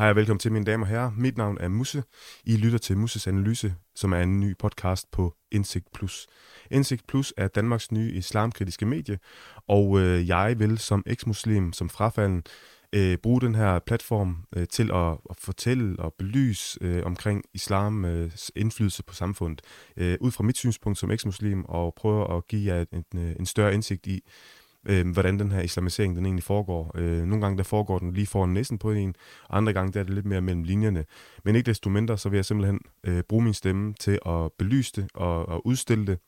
Hej og velkommen til mine damer og herrer. Mit navn er Musse. I lytter til Musses Analyse, som er en ny podcast på Indsigt Plus. Indsigt Plus er Danmarks nye islamkritiske medie, og øh, jeg vil som eksmuslim, som frafalden, øh, bruge den her platform øh, til at, at fortælle og belyse øh, omkring islams øh, indflydelse på samfundet, øh, ud fra mit synspunkt som eksmuslim, og prøve at give jer en, en, en større indsigt i, øh, hvordan den her islamisering den egentlig foregår. Øh, nogle gange der foregår den lige foran næsten på en, andre gange der er det lidt mere mellem linjerne. Men ikke desto mindre, så vil jeg simpelthen øh, bruge min stemme til at belyse det og, og udstille det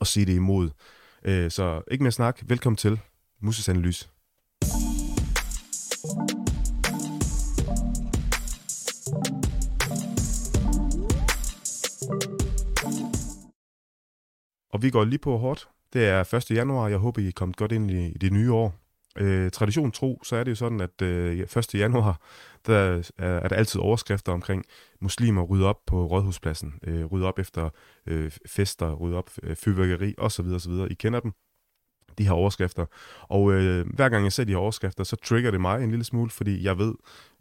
og sige det imod. Øh, så ikke mere snak. Velkommen til Muses Analyse. Og vi går lige på hårdt. Det er 1. januar. Jeg håber, I er kommet godt ind i, i det nye år. Øh, tradition tro, så er det jo sådan, at øh, 1. januar, der er, er der altid overskrifter omkring muslimer rydder op på Rådhuspladsen, øh, rydder op efter øh, fester, rydder op øh, fyrværkeri osv. osv. I kender dem, de her overskrifter. Og øh, hver gang jeg ser de her overskrifter, så trigger det mig en lille smule, fordi jeg ved,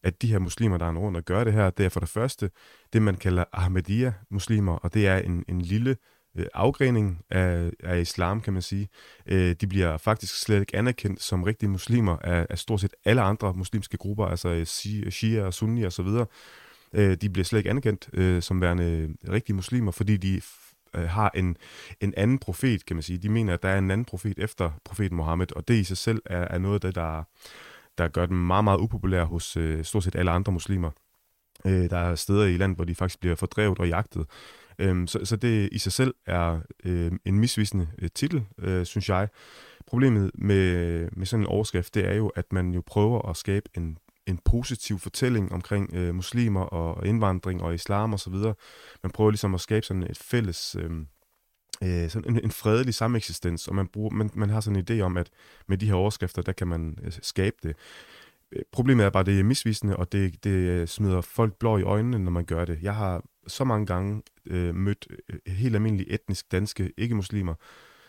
at de her muslimer, der er rundt og gør det her, det er for det første det, man kalder Ahmadiyya-muslimer, og det er en, en lille Øh, afgrening af, af islam, kan man sige. Øh, de bliver faktisk slet ikke anerkendt som rigtige muslimer af, af stort set alle andre muslimske grupper, altså øh, shia og sunni og så videre. Øh, de bliver slet ikke anerkendt øh, som værende rigtige muslimer, fordi de øh, har en, en anden profet, kan man sige. De mener, at der er en anden profet efter profeten Mohammed, og det i sig selv er, er noget af det, der, der gør dem meget, meget upopulære hos øh, stort set alle andre muslimer. Øh, der er steder i landet, hvor de faktisk bliver fordrevet og jagtet. Øhm, så, så det i sig selv er øh, en misvisende øh, titel, øh, synes jeg. Problemet med, med sådan en overskrift, det er jo, at man jo prøver at skabe en, en positiv fortælling omkring øh, muslimer og indvandring og islam osv. Man prøver ligesom at skabe sådan et fælles... Øh, øh, sådan en, en fredelig sameksistens, og man, bruger, man, man har sådan en idé om, at med de her overskrifter, der kan man øh, skabe det. Øh, problemet er bare, at det er misvisende, og det, det øh, smider folk blå i øjnene, når man gør det. Jeg har så mange gange øh, mødt øh, helt almindelige etnisk danske ikke-muslimer,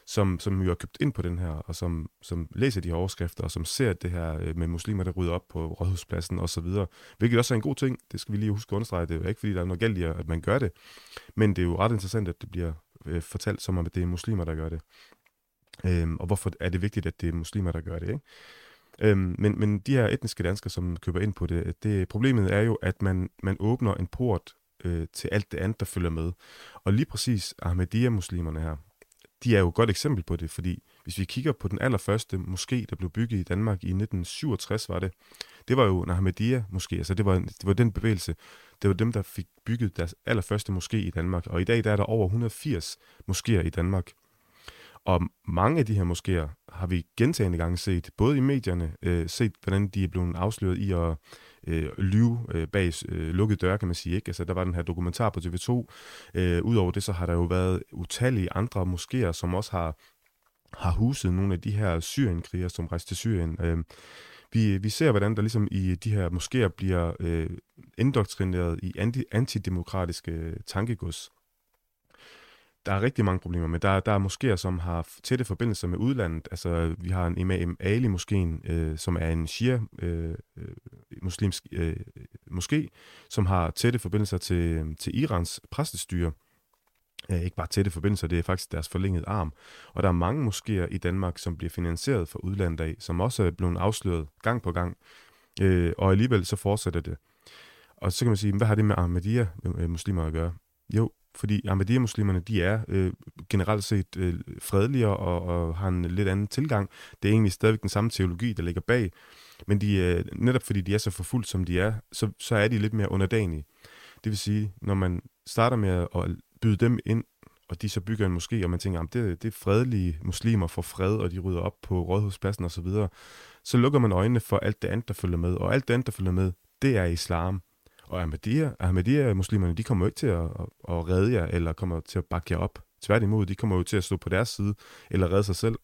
som, som jo har købt ind på den her, og som, som læser de her overskrifter, og som ser det her øh, med muslimer, der rydder op på rådhuspladsen og så videre. Hvilket også er en god ting, det skal vi lige huske at understrege. Det er jo ikke, fordi der er noget galt i, at man gør det, men det er jo ret interessant, at det bliver øh, fortalt som om, at det er muslimer, der gør det. Øhm, og hvorfor er det vigtigt, at det er muslimer, der gør det, ikke? Øhm, men, men de her etniske danskere, som køber ind på det, det problemet er jo, at man, man åbner en port øh, til alt det andet, der følger med. Og lige præcis Ahmadiyya-muslimerne her, de er jo et godt eksempel på det, fordi hvis vi kigger på den allerførste moské, der blev bygget i Danmark i 1967, var det, det var jo en Ahmadiyya-moské, altså det var, det var den bevægelse, det var dem, der fik bygget deres allerførste moské i Danmark, og i dag der er der over 180 moskéer i Danmark. Og mange af de her moskéer har vi gentagende gange set, både i medierne, øh, set hvordan de er blevet afsløret i at øh, lyve øh, bag øh, lukkede døre, kan man sige. Ikke? Altså, der var den her dokumentar på TV2. Øh, Udover det, så har der jo været utallige andre moskéer, som også har, har huset nogle af de her syrienkrigere, som rejste til Syrien. Øh, vi, vi ser, hvordan der ligesom i de her moskéer bliver øh, indoktrineret i anti, antidemokratiske øh, tankegods der er rigtig mange problemer, men der, der er moskéer, som har tætte forbindelser med udlandet. Altså, vi har en Imam Ali moskeen, øh, som er en shia øh, øh, muslimsk øh, moské, som har tætte forbindelser til, til Irans præstestyre. Øh, ikke bare tætte forbindelser, det er faktisk deres forlængede arm. Og der er mange moskéer i Danmark, som bliver finansieret fra udlandet af, som også er blevet afsløret gang på gang. Øh, og alligevel så fortsætter det. Og så kan man sige, hvad har det med Ahmadiyya-muslimer øh, at gøre? Jo, fordi Ahmadiyya-muslimerne, de er øh, generelt set øh, fredeligere og, og har en lidt anden tilgang. Det er egentlig stadigvæk den samme teologi, der ligger bag. Men de, øh, netop fordi de er så forfulgt, som de er, så, så er de lidt mere underdanige. Det vil sige, når man starter med at byde dem ind, og de så bygger en moské, og man tænker, at det, det er fredelige muslimer for fred, og de rydder op på rådhuspladsen osv., så, videre, så lukker man øjnene for alt det andet, der følger med. Og alt det andet, der følger med, det er islam. Og Ahmadiyya, Ahmadiyya-muslimerne, de kommer jo ikke til at, at, at redde jer, eller kommer til at bakke jer op. Tværtimod, de kommer jo til at stå på deres side, eller redde sig selv.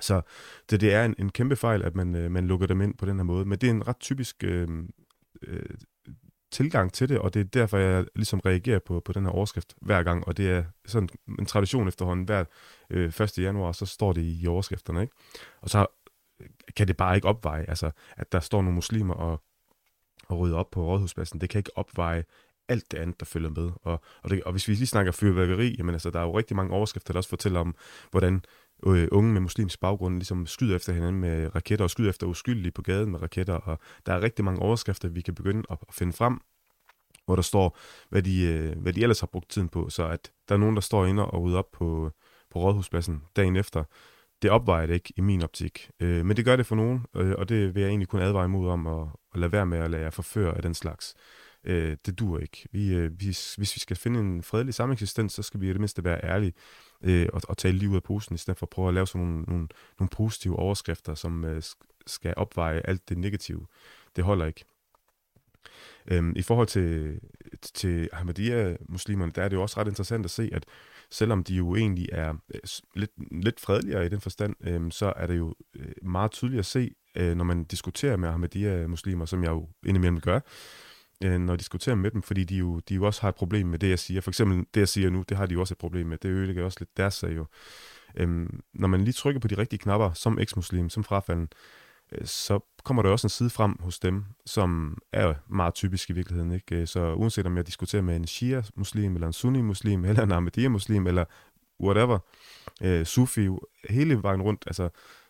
Så det, det er en, en kæmpe fejl, at man, øh, man lukker dem ind på den her måde. Men det er en ret typisk øh, øh, tilgang til det, og det er derfor, jeg ligesom reagerer på, på den her overskrift hver gang. Og det er sådan en tradition efterhånden. Hver øh, 1. januar, så står det i overskrifterne. Ikke? Og så kan det bare ikke opveje, altså, at der står nogle muslimer og at rydde op på rådhuspladsen. Det kan ikke opveje alt det andet, der følger med. Og, og, det, og hvis vi lige snakker fyrværkeri, jamen altså, der er jo rigtig mange overskrifter, der også fortæller om, hvordan øh, unge med muslimsk baggrund ligesom skyder efter hinanden med raketter, og skyder efter uskyldige på gaden med raketter, og der er rigtig mange overskrifter, vi kan begynde at, at finde frem, hvor der står, hvad de, øh, hvad de ellers har brugt tiden på, så at der er nogen, der står inde og rydder op på, på rådhuspladsen dagen efter, det opvejer det ikke i min optik. Øh, men det gør det for nogen, øh, og det vil jeg egentlig kun advare imod om at, at lade være med at lade jer forføre af den slags. Øh, det dur ikke. Vi, øh, hvis, hvis vi skal finde en fredelig sameksistens, så skal vi i det mindste være ærlige øh, og, og tale lige ud af posen, i stedet for at prøve at lave sådan nogle, nogle, nogle positive overskrifter, som øh, skal opveje alt det negative. Det holder ikke. Øhm, I forhold til, til Ahmadiyya-muslimerne, der er det jo også ret interessant at se, at selvom de jo egentlig er øh, lidt, lidt fredeligere i den forstand, øhm, så er det jo øh, meget tydeligt at se, øh, når man diskuterer med Ahmadiyya-muslimer, som jeg jo indimellem gør, øh, når jeg diskuterer med dem, fordi de jo, de jo også har et problem med det, jeg siger. For eksempel det, jeg siger nu, det har de jo også et problem med. Det ødelægger også lidt deres sag jo. Øhm, når man lige trykker på de rigtige knapper, som eksmuslim, som frafalden, Øh, så kommer der også en side frem hos dem, som er meget typisk i virkeligheden. Ikke? Øh, så uanset om jeg diskuterer med en Shia-muslim, eller en Sunni-muslim, eller en Ahmadiyya-muslim, eller whatever, øh, Sufi, hele vejen rundt, altså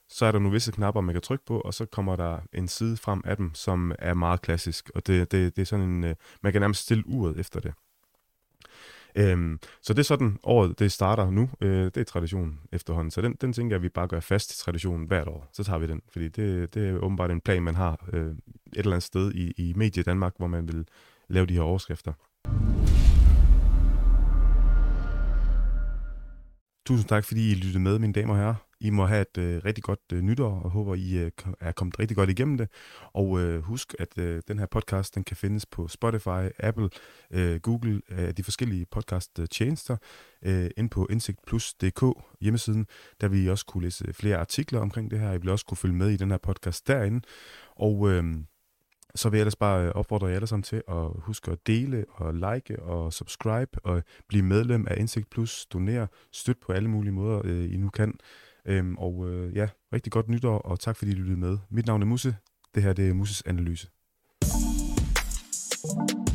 så er der nu visse knapper, man kan trykke på, og så kommer der en side frem af dem, som er meget klassisk, og det, det, det er sådan en, øh, man kan nærmest stille uret efter det. Øhm, så det er sådan, året det starter nu, øh, det er tradition efterhånden, så den, den tænker jeg, at vi bare gør fast i traditionen hvert år, så tager vi den, fordi det, det er åbenbart en plan, man har øh, et eller andet sted i, i Medie Danmark, hvor man vil lave de her overskrifter. Tusind tak, fordi I lyttede med, mine damer og herrer. I må have et øh, rigtig godt øh, nytår, og håber, I øh, er kommet rigtig godt igennem det. Og øh, husk, at øh, den her podcast den kan findes på Spotify, Apple, øh, Google, øh, de forskellige podcast-tjenester, øh, ind på indsigtplus.dk hjemmesiden, der vil I også kunne læse øh, flere artikler omkring det her. I vil også kunne følge med i den her podcast derinde. Og... Øh, så vil jeg ellers bare øh, opfordre jer alle sammen til at huske at dele og like og subscribe og blive medlem af Indsigt Plus, donere, støt på alle mulige måder, øh, I nu kan. Øhm, og øh, ja, rigtig godt nytår, og tak fordi I lyttede med. Mit navn er Musse. Det her det er Musses Analyse. thank you